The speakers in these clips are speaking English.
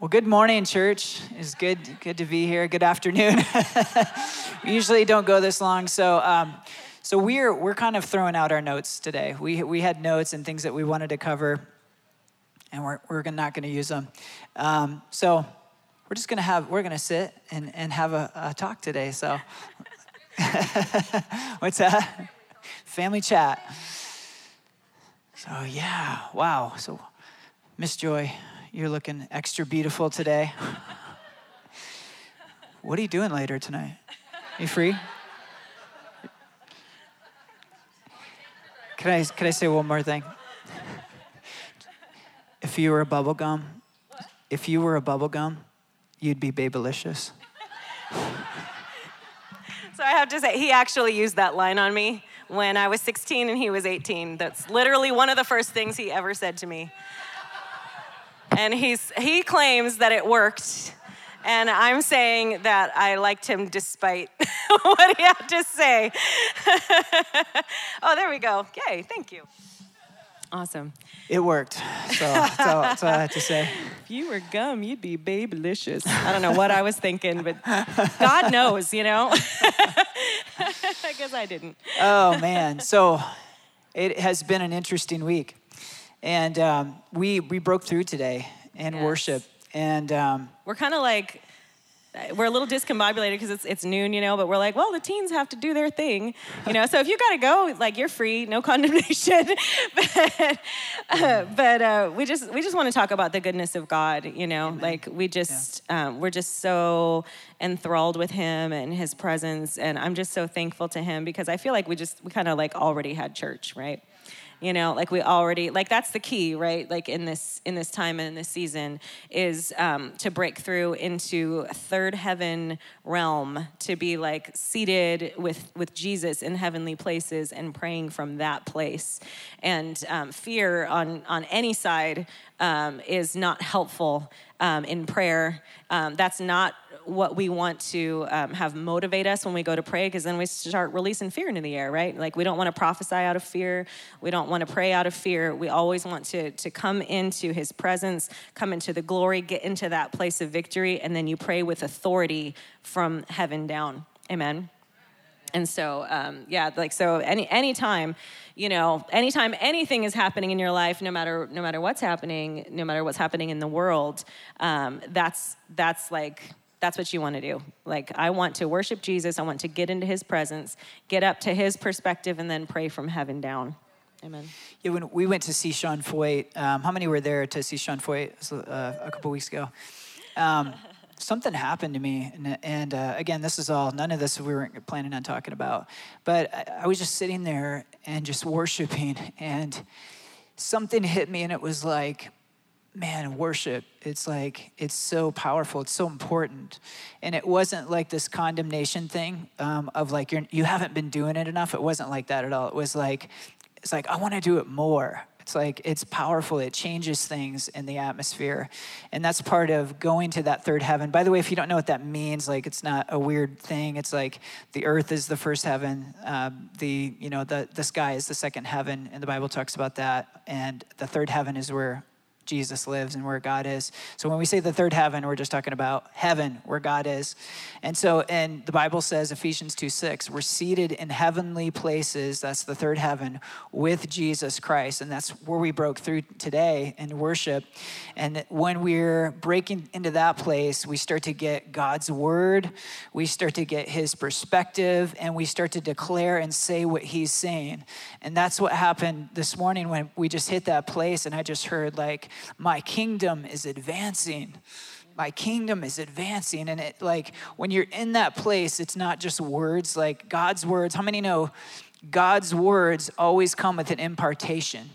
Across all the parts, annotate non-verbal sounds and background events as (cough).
Well, good morning, church. It's good, good to be here. Good afternoon. (laughs) we usually don't go this long, so um, so we're we're kind of throwing out our notes today. We we had notes and things that we wanted to cover, and we're we're not going to use them. Um, so we're just going to have we're going to sit and and have a, a talk today. So (laughs) what's that? Family chat. So yeah, wow. So Miss Joy, you're looking extra beautiful today. (laughs) what are you doing later tonight? You free? Can I, can I say one more thing? If you were a bubble gum, if you were a bubble gum, you'd be babylicious. So I have to say, he actually used that line on me when I was 16 and he was 18. That's literally one of the first things he ever said to me and he's, he claims that it worked. And I'm saying that I liked him despite (laughs) what he had to say. (laughs) oh, there we go. Yay, thank you. Awesome. It worked. So that's all, that's all I had to say. (laughs) If you were gum, you'd be babylicious. I don't know what I was thinking, but God knows, you know? I guess I didn't. Oh, man. So it has been an interesting week. And um, we, we broke through today in yes. worship. And um, we're kind of like, we're a little discombobulated because it's, it's noon, you know, but we're like, well, the teens have to do their thing, you know. So if you got to go, like you're free, no (laughs) condemnation. but uh, (laughs) but uh, we just we just want to talk about the goodness of God, you know. Amen. Like we just yeah. um, we're just so enthralled with Him and His presence, and I'm just so thankful to Him because I feel like we just we kind of like already had church, right? You know like we already like that's the key right? Like in this in this time and in this season is um, to break through into third heaven realm to be like seated with with jesus in heavenly places and praying from that place. And um, fear on on any side um, is not helpful um, in prayer. Um, that's not what we want to um, have motivate us when we go to pray because then we start releasing fear into the air right? Like we don't want to prophesy out of fear. We don't want to pray out of fear. We always want to to come into his presence come into the glory get into that place of victory and then you pray with authority from heaven down. Amen and so um, yeah like so any anytime you know anytime anything is happening in your life no matter no matter what's happening no matter what's happening in the world um, that's that's like that's what you want to do. Like, I want to worship Jesus. I want to get into his presence, get up to his perspective, and then pray from heaven down. Amen. Yeah, when we went to see Sean Feucht, um, how many were there to see Sean Feucht uh, a couple weeks ago? Something happened to me. And, and uh, again, this is all, none of this we weren't planning on talking about. But I, I was just sitting there and just worshiping, and something hit me, and it was like, man, worship, it's like, it's so powerful, it's so important. And it wasn't like this condemnation thing um, of like, you're, you haven't been doing it enough. It wasn't like that at all. It was like, it's like, I want to do it more. It's like, it's powerful. It changes things in the atmosphere. And that's part of going to that third heaven. By the way, if you don't know what that means, like, it's not a weird thing. It's like the earth is the first heaven. Um, the, you know, the, the sky is the second heaven. And the Bible talks about that. And the third heaven is where Jesus lives and where God is. So when we say the third heaven, we're just talking about heaven where God is. And so, and the Bible says, Ephesians 2 6, we're seated in heavenly places, that's the third heaven, with Jesus Christ. And that's where we broke through today in worship. And when we're breaking into that place, we start to get God's word, we start to get his perspective, and we start to declare and say what he's saying. And that's what happened this morning when we just hit that place, and I just heard, like, my kingdom is advancing. My kingdom is advancing. And it like when you're in that place it's not just words like god's words. How many know god's words always come with an impartation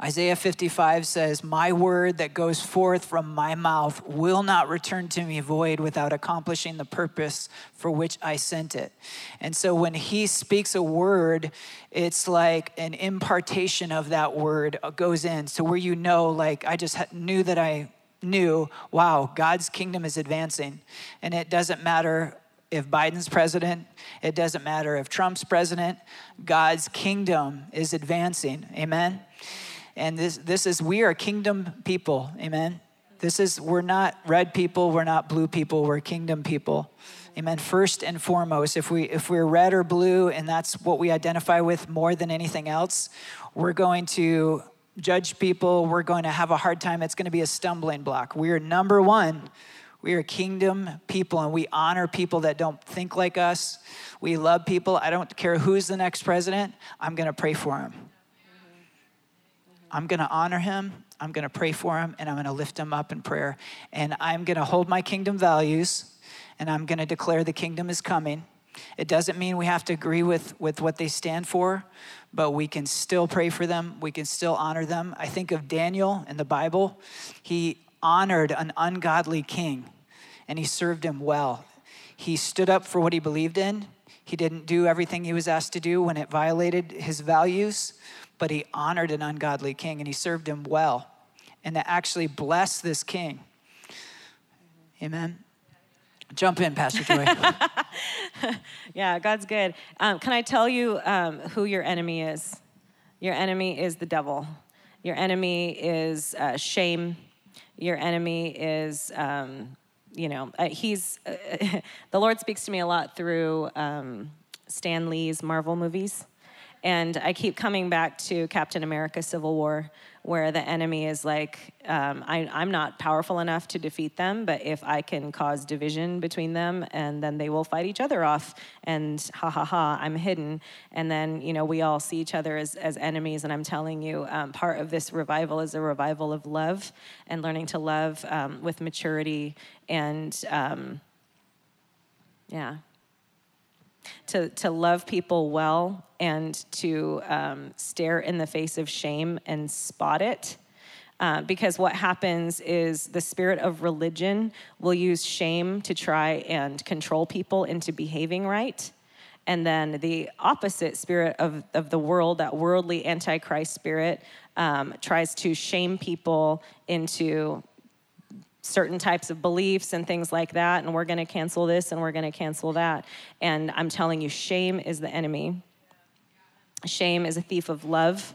Isaiah 55 says, My word that goes forth from my mouth will not return to me void without accomplishing the purpose for which I sent it. And so when he speaks a word, it's like an impartation of that word goes in. So where you know, like, I just knew that I knew, wow, God's kingdom is advancing. And it doesn't matter if Biden's president, it doesn't matter if Trump's president, God's kingdom is advancing. Amen. And this, this is, we are kingdom people. Amen. This is, we're not red people, we're not blue people, we're kingdom people. Amen. First and foremost, if we if we're red or blue and that's what we identify with more than anything else, we're going to judge people, we're going to have a hard time. It's going to be a stumbling block. We are number 1. We are kingdom people and we honor people that don't think like us. We love people. I don't care who's the next president. I'm going to pray for him. I'm going to honor him. I'm going to pray for him and I'm going to lift him up in prayer. And I'm going to hold my kingdom values and I'm going to declare the kingdom is coming. It doesn't mean we have to agree with, with what they stand for, but we can still pray for them. We can still honor them. I think of Daniel in the Bible. He honored an ungodly king and he served him well. He stood up for what he believed in. He didn't do everything he was asked to do when it violated his values, but he honored an ungodly king and he served him well. And that actually blessed this king. Amen. Jump in, Pastor Joy. (laughs) yeah, God's good. Um, can I tell you um, who your enemy is? Your enemy is the devil. Your enemy is uh, shame. Your enemy is, um, you know, uh, he's, uh, (laughs) the Lord speaks to me a lot through um, Stan Lee's Marvel movies. And I keep coming back to Captain America Civil War, where the enemy is like, um, I, I'm not powerful enough to defeat them, but if I can cause division between them, and then they will fight each other off, and ha ha ha, I'm hidden. And then, you know, we all see each other as, as enemies. And I'm telling you, um, part of this revival is a revival of love and learning to love um, with maturity and, um, yeah, to, to love people well and to um, stare in the face of shame and spot it. Uh, because what happens is the spirit of religion will use shame to try and control people into behaving right. And then the opposite spirit of, of the world, that worldly antichrist spirit, um, tries to shame people into certain types of beliefs and things like that, and we're going to cancel this and we're going to cancel that. And I'm telling you, shame is the enemy. Shame is a thief of love,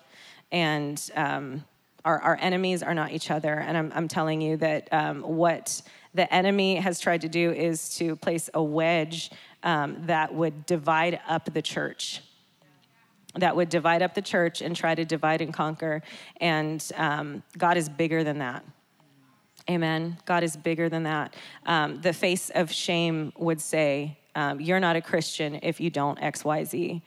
and um, our, our enemies are not each other. And I'm, I'm telling you that um, what the enemy has tried to do is to place a wedge um, that would divide up the church that would divide up the church and try to divide and conquer. And um, God is bigger than that. Amen. God is bigger than that. Um, the face of shame would say, um, You're not a Christian if you don't XYZ.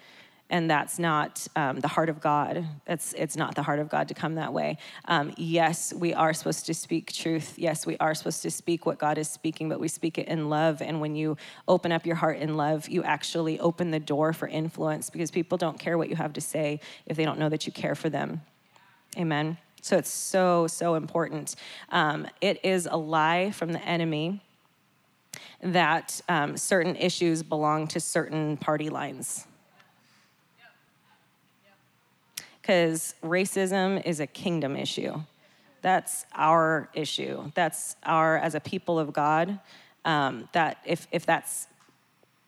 And that's not um, the heart of God. It's, it's not the heart of God to come that way. Um, yes, we are supposed to speak truth. Yes, we are supposed to speak what God is speaking, but we speak it in love. And when you open up your heart in love, you actually open the door for influence because people don't care what you have to say if they don't know that you care for them. Amen. So it's so, so important. Um, it is a lie from the enemy that um, certain issues belong to certain party lines. Because racism is a kingdom issue. That's our issue. That's our, as a people of God, um, that if, if that's,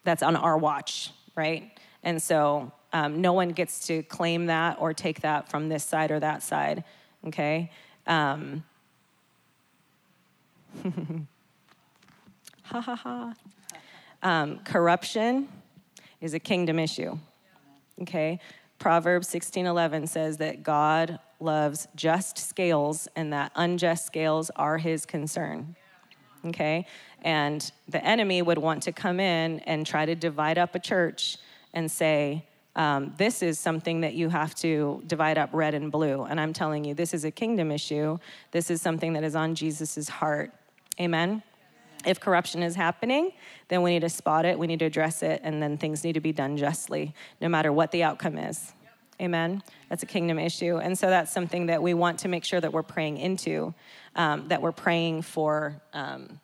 that's on our watch, right? And so um, no one gets to claim that or take that from this side or that side okay? Um, (laughs) ha ha ha. Um, corruption is a kingdom issue, okay? Proverbs 16:11 says that God loves just scales and that unjust scales are his concern. Okay? And the enemy would want to come in and try to divide up a church and say, um, this is something that you have to divide up red and blue. And I'm telling you, this is a kingdom issue. This is something that is on Jesus' heart. Amen? If corruption is happening, then we need to spot it, we need to address it, and then things need to be done justly, no matter what the outcome is. Amen. That's a kingdom issue. And so that's something that we want to make sure that we're praying into, um, that we're praying for, um,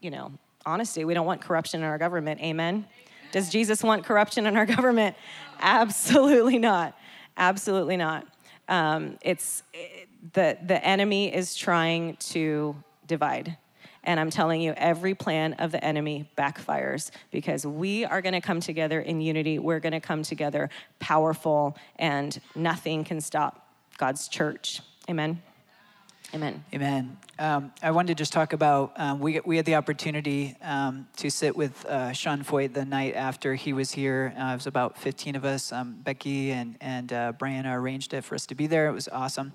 you know, honesty. We don't want corruption in our government. Amen. Does Jesus want corruption in our government? Absolutely not. Absolutely not. Um, it's it, the the enemy is trying to divide. And I'm telling you, every plan of the enemy backfires because we are going to come together in unity. We're going to come together powerful, and nothing can stop God's church. Amen. Amen. Amen. Um, I wanted to just talk about um, we we had the opportunity um, to sit with uh, Sean Feucht the night after he was here. Uh, it was about 15 of us. Um, Becky and and uh, Brianna arranged it for us to be there. It was awesome,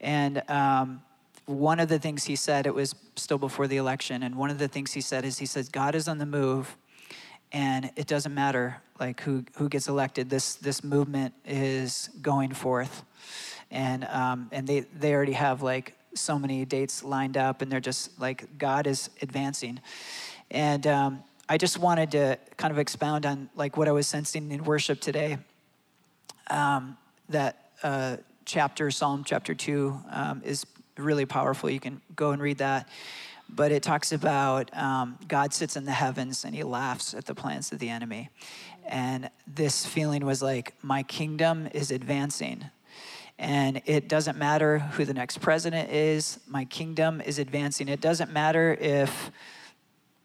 and um, one of the things he said it was still before the election, and one of the things he said is he says God is on the move, and it doesn't matter like who who gets elected. This this movement is going forth, and um, and they they already have like so many dates lined up, and they're just like, God is advancing. And um, I just wanted to kind of expound on like what I was sensing in worship today. Um, that uh, chapter, Psalm chapter two, um, is really powerful. You can go and read that. But it talks about um, God sits in the heavens and he laughs at the plans of the enemy. And this feeling was like, my kingdom is advancing. And it doesn't matter who the next president is, my kingdom is advancing. It doesn't matter if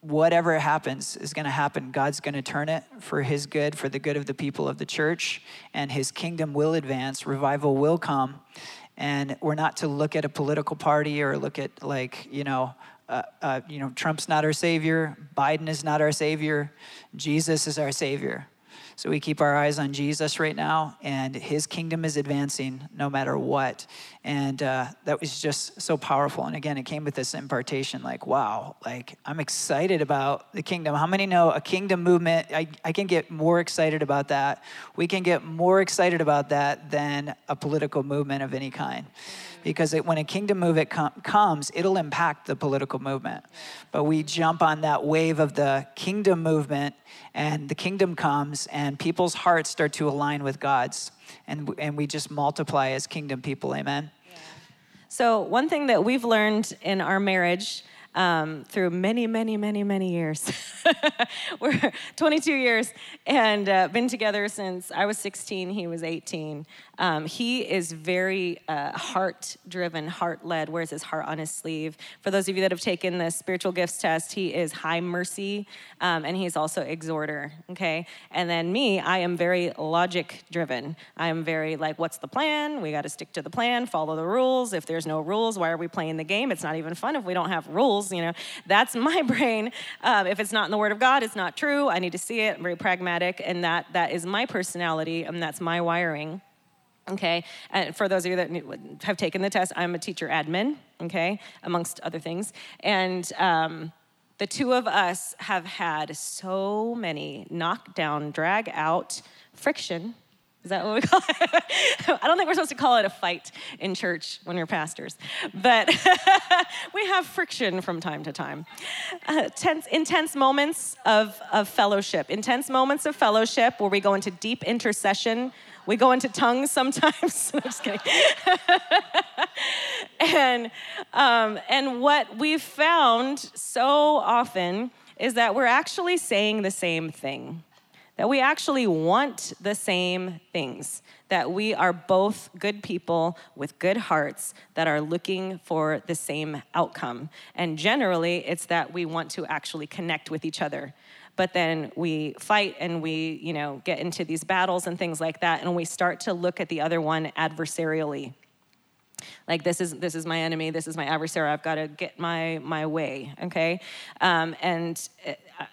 whatever happens is going to happen, God's going to turn it for his good, for the good of the people of the church, and his kingdom will advance, revival will come. And we're not to look at a political party or look at, like, you know, uh, uh, you know, Trump's not our savior, Biden is not our savior, Jesus is our savior. So we keep our eyes on Jesus right now, and his kingdom is advancing no matter what. And uh, that was just so powerful. And again, it came with this impartation like, wow, like I'm excited about the kingdom. How many know a kingdom movement? I, I can get more excited about that. We can get more excited about that than a political movement of any kind because it, when a kingdom movement com- comes, it'll impact the political movement. But we jump on that wave of the kingdom movement, and the kingdom comes, and people's hearts start to align with God's, and and we just multiply as kingdom people. Amen. So one thing that we've learned in our marriage um, through many, many, many, many years. (laughs) We're 22 years and uh, been together since I was 16, he was 18. Um, he is very uh, heart driven, heart led, wears his heart on his sleeve. For those of you that have taken the spiritual gifts test, he is high mercy um, and he's also exhorter, okay? And then me, I am very logic driven. I am very like, what's the plan? We got to stick to the plan, follow the rules. If there's no rules, why are we playing the game? It's not even fun if we don't have rules, you know? That's (laughs) my brain. Um, if it's not in the Word of God, it's not true. I need to see it. I'm very pragmatic, and that that is my personality, and that's my wiring. Okay, and for those of you that have taken the test, I'm a teacher admin, okay, amongst other things. And um, the two of us have had so many knockdown, drag out, friction. Is that what we (laughs) call it? I don't think we're supposed to call it a fight in church when you're pastors, but (laughs) we have friction from time to time. Uh, tense, intense moments of, of fellowship, intense moments of fellowship where we go into deep intercession we go into tongues sometimes. (laughs) I'm just kidding. (laughs) and, um, and what we've found so often is that we're actually saying the same thing, that we actually want the same things, that we are both good people with good hearts that are looking for the same outcome. And generally, it's that we want to actually connect with each other but then we fight and we, you know, get into these battles and things like that, and we start to look at the other one adversarially. Like this is this is my enemy, this is my adversary. I've got to get my my way, okay? Um, and uh,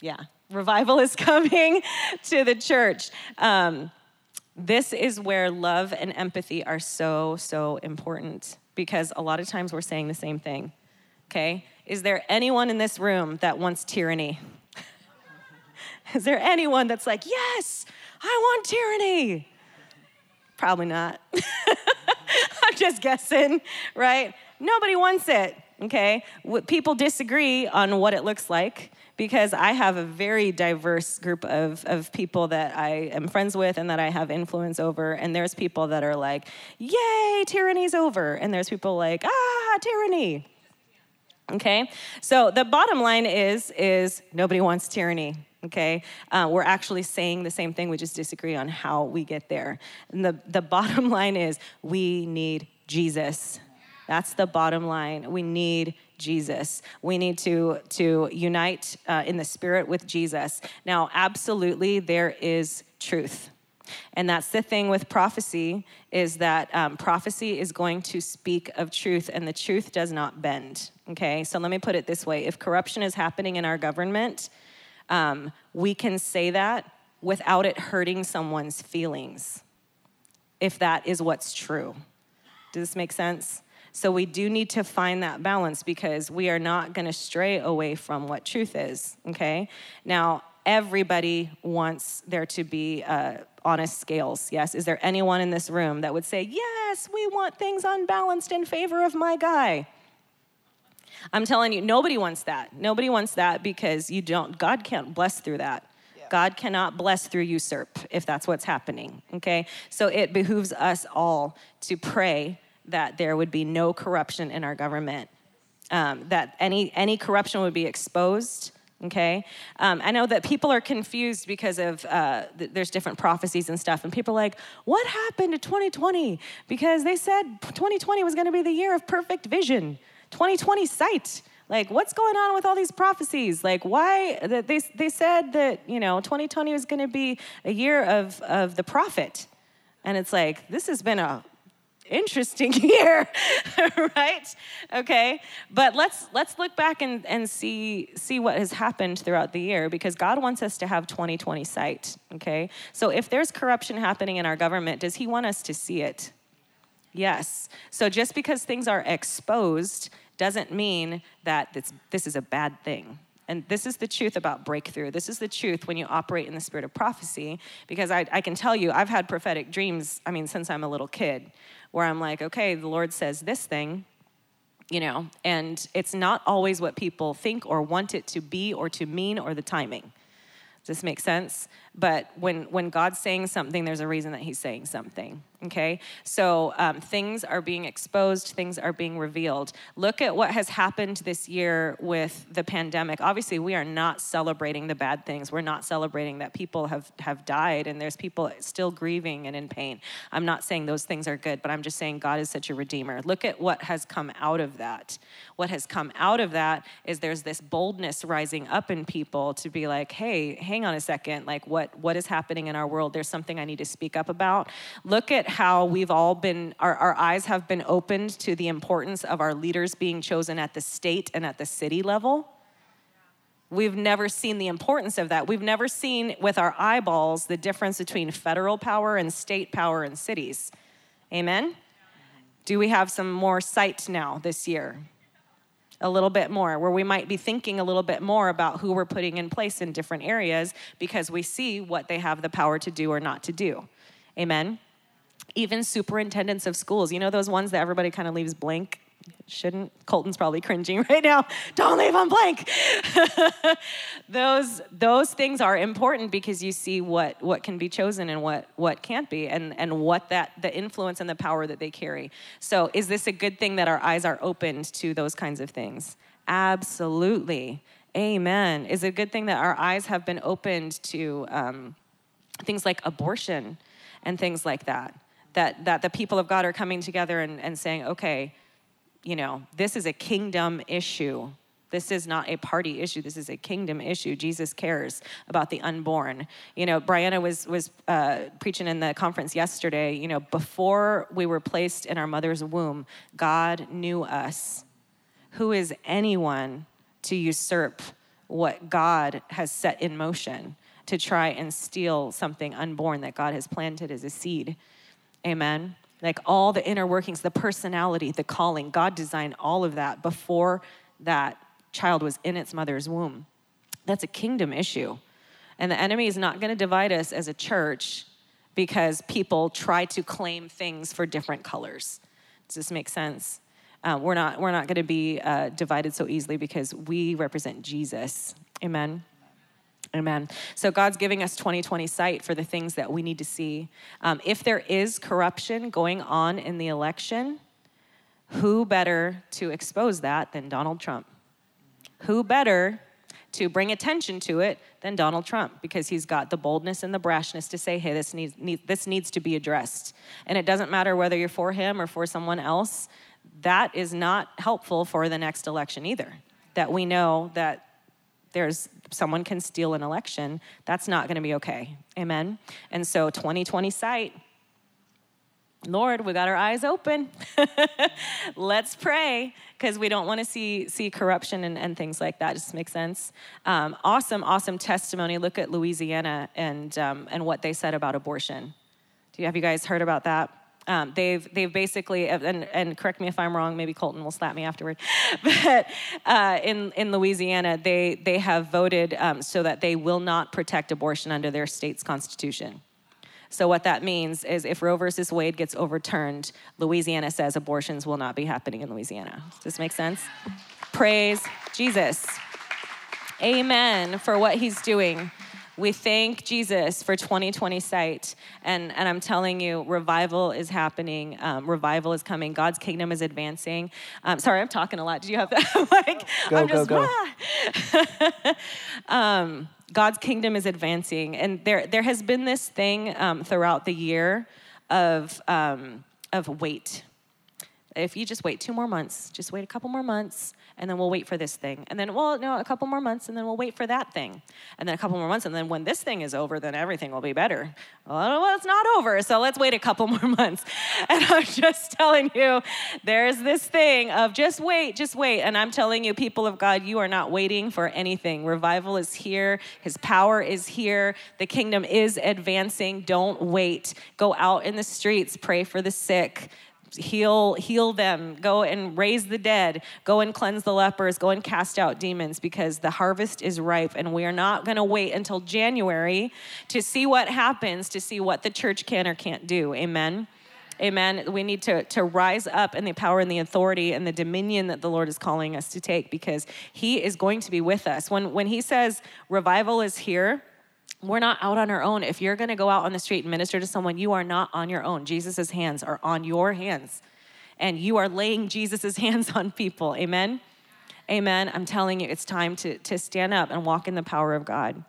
yeah, revival is (laughs) coming to the church. Um, this is where love and empathy are so so important because a lot of times we're saying the same thing. Okay, is there anyone in this room that wants tyranny? (laughs) Is there anyone that's like, yes, I want tyranny? Probably not. (laughs) I'm just guessing, right? Nobody wants it, okay? People disagree on what it looks like because I have a very diverse group of, of people that I am friends with and that I have influence over. And there's people that are like, yay, tyranny's over. And there's people like, ah, tyranny okay? So the bottom line is is nobody wants tyranny okay? Uh, we're actually saying the same thing we just disagree on how we get there. And the, the (laughs) bottom line is we need jesus. That's the bottom line. We need jesus. We need to to unite uh, in the spirit with jesus. Now absolutely there is truth And that's the thing with prophecy is that um, prophecy is going to speak of truth, and the truth does not bend. Okay, so let me put it this way: if corruption is happening in our government, um, we can say that without it hurting someone's feelings, if that is what's true. Does this make sense? So we do need to find that balance because we are not going to stray away from what truth is. Okay, now everybody wants there to be uh, honest scales. Yes. Is there anyone in this room that would say, Yes, we want things unbalanced in favor of my guy? I'm telling you, nobody wants that. Nobody wants that because you don't, God can't bless through that. God cannot bless through usurp if that's what's happening. Okay? So it behooves us all to pray that there would be no corruption in our government, um, that any, any corruption would be exposed okay? Um, i know that people are confused because of uh, th- there's different prophecies and stuff and people are like what happened to 2020 because they said 2020 was going to be the year of perfect vision. 2020 sight. Like what's going on with all these prophecies? Like why they, they said that you know 2020 was going to be a year of, of the prophet. And it's like this has been a interesting (laughs) year right? Okay but let's let's look back and, and see see what has happened throughout the year because god wants us to have 2020 sight okay? So if there's corruption happening in our government does he want us to see it? Yes. So just because things are exposed doesn't mean that this, this is a bad thing and this is the truth about breakthrough. This is the truth when you operate in the spirit of prophecy, because I, I, can tell you, I've had prophetic dreams, I mean, since I'm a little kid where I'm like, okay, the Lord says this thing, you know, and it's not always what people think or want it to be or to mean or the timing. Does this make sense? But when, when God's saying something, there's a reason that He's saying something. Okay? So um, things are being exposed, things are being revealed. Look at what has happened this year with the pandemic. Obviously, we are not celebrating the bad things. We're not celebrating that people have, have died and there's people still grieving and in pain. I'm not saying those things are good, but I'm just saying God is such a redeemer. Look at what has come out of that. What has come out of that is there's this boldness rising up in people to be like, hey, hang on a second, like what what is happening in our world. There's something I need to speak up about. Look at how we've all been, our, our eyes have been opened to the importance of our leaders being chosen at the state and at the city level. We've never seen the importance of that. We've never seen with our eyeballs the difference between federal power and state power in cities. Amen? Do we have some more sight now this year? a little bit more, where we might be thinking a little bit more about who we're putting in place in different areas because we see what they have the power to do or not to do. Amen. Even superintendents of schools, you know, those ones that everybody kind of leaves blank? Shouldn't? Colton's probably cringing (laughs) right now. Don't leave them blank! (laughs) Those those things are important because you see what what can be chosen and what what can't be and and what that the influence and the power that they carry. So is this a good thing that our eyes are opened to those kinds of things? Absolutely. Amen. Is it a good thing that our eyes have been opened to um, things like abortion and things like that that that the people of god are coming together and, and saying okay you know, this is a kingdom issue. This is not a party issue. This is a kingdom issue. Jesus cares about the unborn. You know, Brianna was was uh, preaching in the conference yesterday. You know, before we were placed in our mother's womb, God knew us. Who is anyone to usurp what God has set in motion to try and steal something unborn that God has planted as a seed? Amen like all the inner workings, the personality, the calling. God designed all of that before that child was in its mother's womb. That's a kingdom issue. And the enemy is not going to divide us as a church because people try to claim things for different colors. Does this make sense? Uh, we're not, we're not going to be uh, divided so easily because we represent Jesus. Amen. Amen. So God's giving us 2020 sight for the things that we need to see. Um, if there is corruption going on in the election, who better to expose that than Donald Trump? Who better to bring attention to it than Donald Trump because he's got the boldness and the brashness to say, hey, this needs, need, this needs to be addressed. And it doesn't matter whether you're for him or for someone else, that is not helpful for the next election either. That we know that there's someone can steal an election. That's not going to be okay. Amen. And so 2020 sight. Lord, we got our eyes open. (laughs) Let's pray because we don't want to see see corruption and, and things like that. Just makes sense. Um, awesome, awesome testimony. Look at Louisiana and um, and what they said about abortion. Do you have you guys heard about that? Um, they've they've basically and, and correct me if I'm wrong. Maybe Colton will slap me afterward. (laughs) but uh, in in Louisiana, they they have voted um, so that they will not protect abortion under their state's constitution. So what that means is if Roe versus Wade gets overturned, Louisiana says abortions will not be happening in Louisiana. Does this make sense? Praise Jesus. Amen for what he's doing. We thank Jesus for 2020 sight. And, and I'm telling you, revival is happening. Um, revival is coming. God's kingdom is advancing. Um, sorry, I'm talking a lot. Did you have that? (laughs) like, go, I'm go, just, go. Ah. (laughs) um, God's kingdom is advancing. And there, there has been this thing um, throughout the year of, um, of wait. If you just wait two more months, just wait a couple more months, and then we'll wait for this thing. And then, well, no, a couple more months, and then we'll wait for that thing. And then a couple more months, and then when this thing is over, then everything will be better. Well, it's not over, so let's wait a couple (laughs) more months. And I'm just telling you, there's this thing of just wait, just wait. And I'm telling you, people of God, you are not waiting for anything. Revival is here, His power is here, the kingdom is advancing. Don't wait. Go out in the streets, pray for the sick heal heal them. Go and raise the dead. Go and cleanse the lepers. Go and cast out demons because the harvest is ripe. And we are not going to wait until january to see what happens to see what the church can or can't do. Amen? Amen. We need to, to rise up in the power and the authority and the dominion that the Lord is calling us to take because He is going to be with us. When, when He says revival is here, we're not out on our own. If you're going to go out on the street and minister to someone, you are not on your own. Jesus' hands are on your hands. And you are laying Jesus' (laughs) hands on people. Amen? Amen. I'm telling you, it's time to, to stand up and walk in the power of God.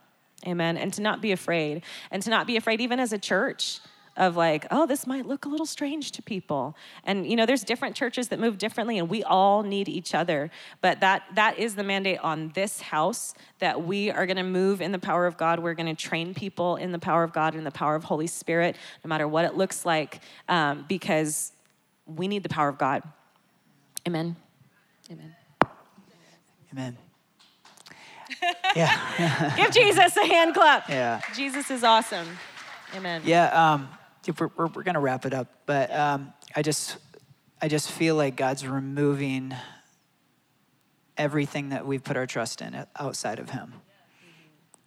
Amen. And to not be afraid. And to not be afraid, even as a church of like, oh, this might look a little strange to people. And you know, there's different churches that move differently and we all need each other. But that that is the mandate on this house that we are going to move in the power of God. We're going to train people in the power of God and the power of Holy Spirit, no matter what it looks like, um, because we need the power of God. Amen. Amen. Amen. (laughs) Yeah. Give Jesus a hand clap. Yeah. Jesus is awesome. Amen. Yeah. Um, we're, we're, we're going to wrap it up, but um, I just I just feel like God's removing everything that we've put our trust in outside of Him.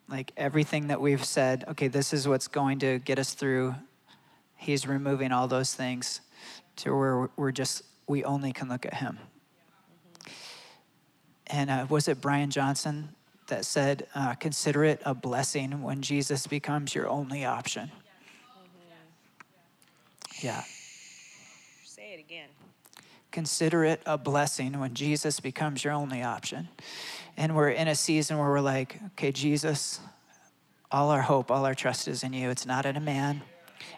Like everything that we've said, okay, this is what's going to get us through. He's removing all those things to where we're just we only can look at Him. And uh, was it Brian Johnson that said, uh, "Consider it a blessing when Jesus becomes your only option." Yeah. Say it again. Consider it a blessing when Jesus becomes your only option. And we're in a season where we're like, okay, Jesus, all our hope, all our trust is in you. It's not in a man,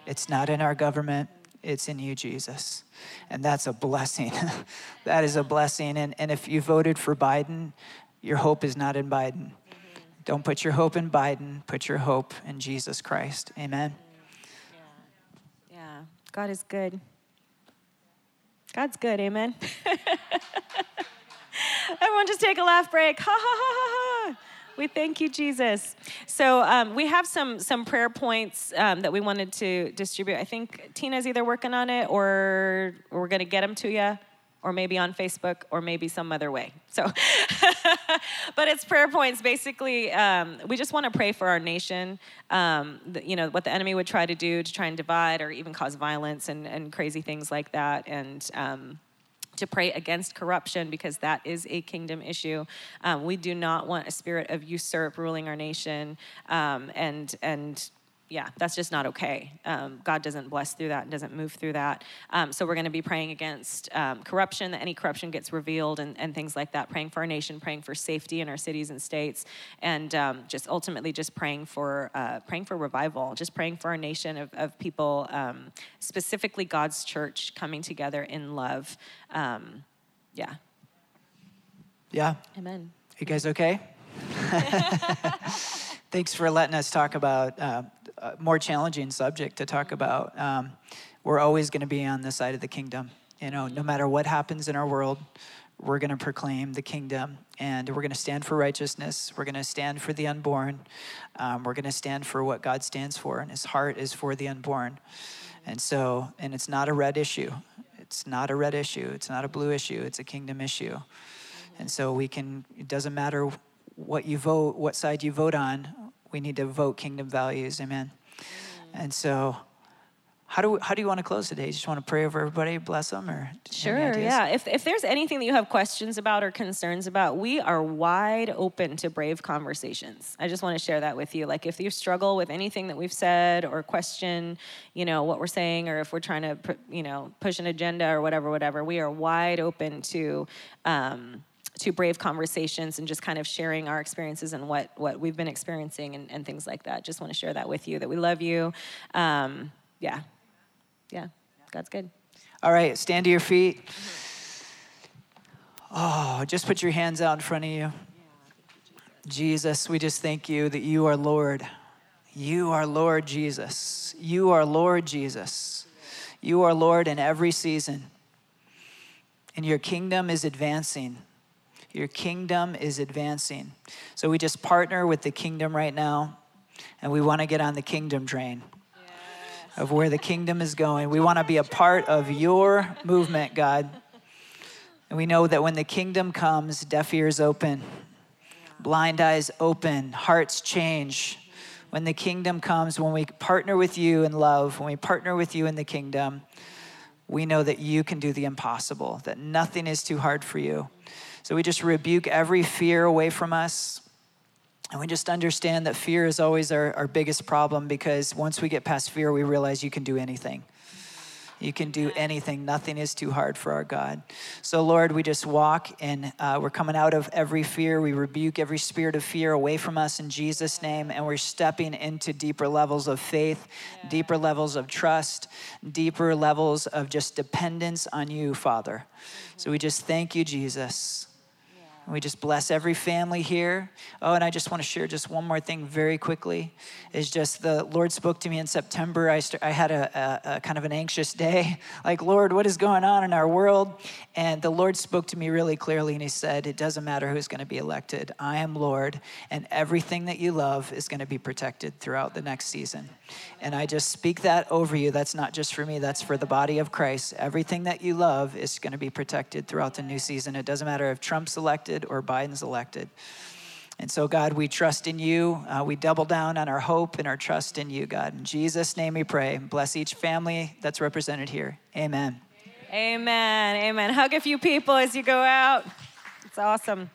it's not in our government, it's in you, Jesus. And that's a blessing. (laughs) that is a blessing. And, and if you voted for Biden, your hope is not in Biden. Don't put your hope in Biden, put your hope in Jesus Christ. Amen. God is good. God's good, amen. (laughs) Everyone just take a laugh break. Ha ha ha ha ha. We thank you, Jesus. So um, we have some some prayer points um, that we wanted to distribute. I think Tina's either working on it or we're going to get them to you or maybe on Facebook, or maybe some other way. So, (laughs) but it's prayer points. Basically, um, we just want to pray for our nation. Um, the, you know, what the enemy would try to do to try and divide or even cause violence and, and crazy things like that. And, um, to pray against corruption because that is a kingdom issue. Um, we do not want a spirit of usurp ruling our nation, um, and and yeah, that's just not okay. Um, God doesn't bless through that and doesn't move through that. Um, so we're going to be praying against um, corruption, that any corruption gets revealed and, and things like that, praying for our nation, praying for safety in our cities and states, and um, just ultimately just praying for, uh, praying for revival, just praying for our nation of, of people, um, specifically God's church coming together in love. Um, yeah. Yeah. Amen. You guys okay? (laughs) Thanks for letting us talk about uh, more challenging subject to talk about. Um, we're always going to be on the side of the kingdom. You know, no matter what happens in our world, we're going to proclaim the kingdom and we're going to stand for righteousness. We're going to stand for the unborn. Um, we're going to stand for what God stands for, and his heart is for the unborn. And so, and it's not a red issue. It's not a red issue. It's not a blue issue. It's a kingdom issue. And so we can, it doesn't matter what you vote, what side you vote on, we need to vote kingdom values. Amen. And so, how do, how do you want to close today? You just want to pray over everybody, bless them, or sure, yeah. If if there's anything that you have questions about or concerns about, we are wide open to brave conversations. I just want to share that with you. Like if you struggle with anything that we've said or question, you know, what we're saying, or if we're trying to, you know, push an agenda or whatever, whatever, we are wide open to. Um, to brave conversations and just kind of sharing our experiences and what what we've been experiencing and, and things like that. Just want to share that with you that we love you. Um, yeah, yeah, God's good. All right, stand to your feet. Oh, just put your hands out in front of you. Jesus, we just thank you that you are Lord. You are Lord Jesus. You are Lord Jesus. You are Lord in every season. And your kingdom is advancing. Your kingdom is advancing. So we just partner with the kingdom right now, and we want to get on the kingdom train of where the kingdom is going. We want to be a part of your movement, God. And we know that when the kingdom comes, deaf ears open, blind eyes open, hearts change. When the kingdom comes, when we partner with you in love, when we partner with you in the kingdom, we know that you can do the impossible, that nothing is too hard for you. So we just rebuke every fear away from us. And we just understand that fear is always our, our biggest problem because once we get past fear, we realize you can do anything. You can do anything. Nothing is too hard for our God. So, Lord, we just walk and uh, we're coming out of every fear. We rebuke every spirit of fear away from us in Jesus' name. And we're stepping into deeper levels of faith, deeper levels of trust, deeper levels of just dependence on you, Father. So, we just thank you, Jesus. And we just bless every family here. Oh, and I just want to share just one more thing very quickly. Is just the Lord spoke to me in September. I, st- I had a, a, a, kind of an anxious day, (laughs) like, Lord, what is going on in our world? And the Lord spoke to me really clearly, and He said, It doesn't matter who's going to be elected. I am Lord, and everything that you love is going to be protected throughout the next season. And I just speak that over you. That's not just for me, that's for the body of Christ. Everything that you love is going to be protected throughout the new season. It doesn't matter if Trump's elected or Biden's elected. And so, God, we trust in you. Uh, we double down on our hope and our trust in you, God. In Jesus' name we pray. Bless each family that's represented here. Amen. Amen. Amen. Hug a few people as you go out. It's awesome.